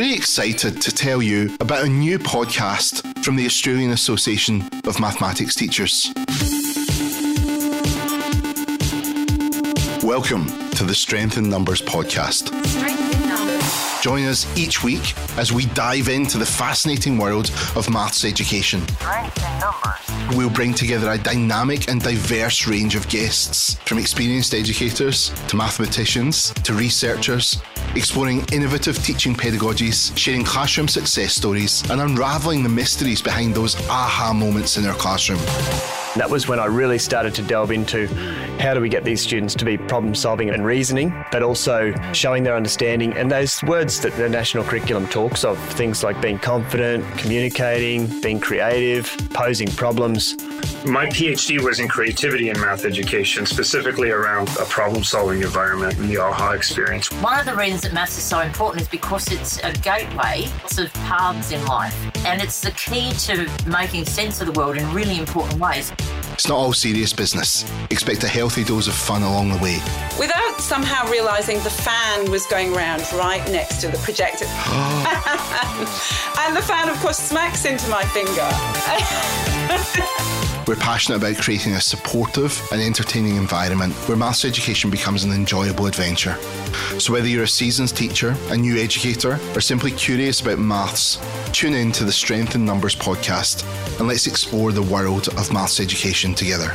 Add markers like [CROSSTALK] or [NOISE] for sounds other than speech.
really excited to tell you about a new podcast from the Australian Association of Mathematics Teachers. Welcome to the Strength in Numbers podcast. Join us each week as we dive into the fascinating world of maths education. We'll bring together a dynamic and diverse range of guests, from experienced educators to mathematicians to researchers, exploring innovative teaching pedagogies, sharing classroom success stories, and unraveling the mysteries behind those aha moments in our classroom. That was when I really started to delve into how do we get these students to be problem solving and reasoning, but also showing their understanding and those words that the national curriculum talks of things like being confident, communicating, being creative, posing problems. My PhD was in creativity in math education, specifically around a problem solving environment and the AHA experience. One of the reasons that maths is so important is because it's a gateway to paths in life and it's the key to making sense of the world in really important ways. It's not all serious business. Expect a healthy dose of fun along the way. Without somehow realising the fan was going round right next to the projector. [GASPS] [LAUGHS] and the fan, of course, smacks into my finger. [LAUGHS] We're passionate about creating a supportive and entertaining environment where maths education becomes an enjoyable adventure. So, whether you're a seasoned teacher, a new educator, or simply curious about maths, tune in to the Strength in Numbers podcast and let's explore the world of maths education together.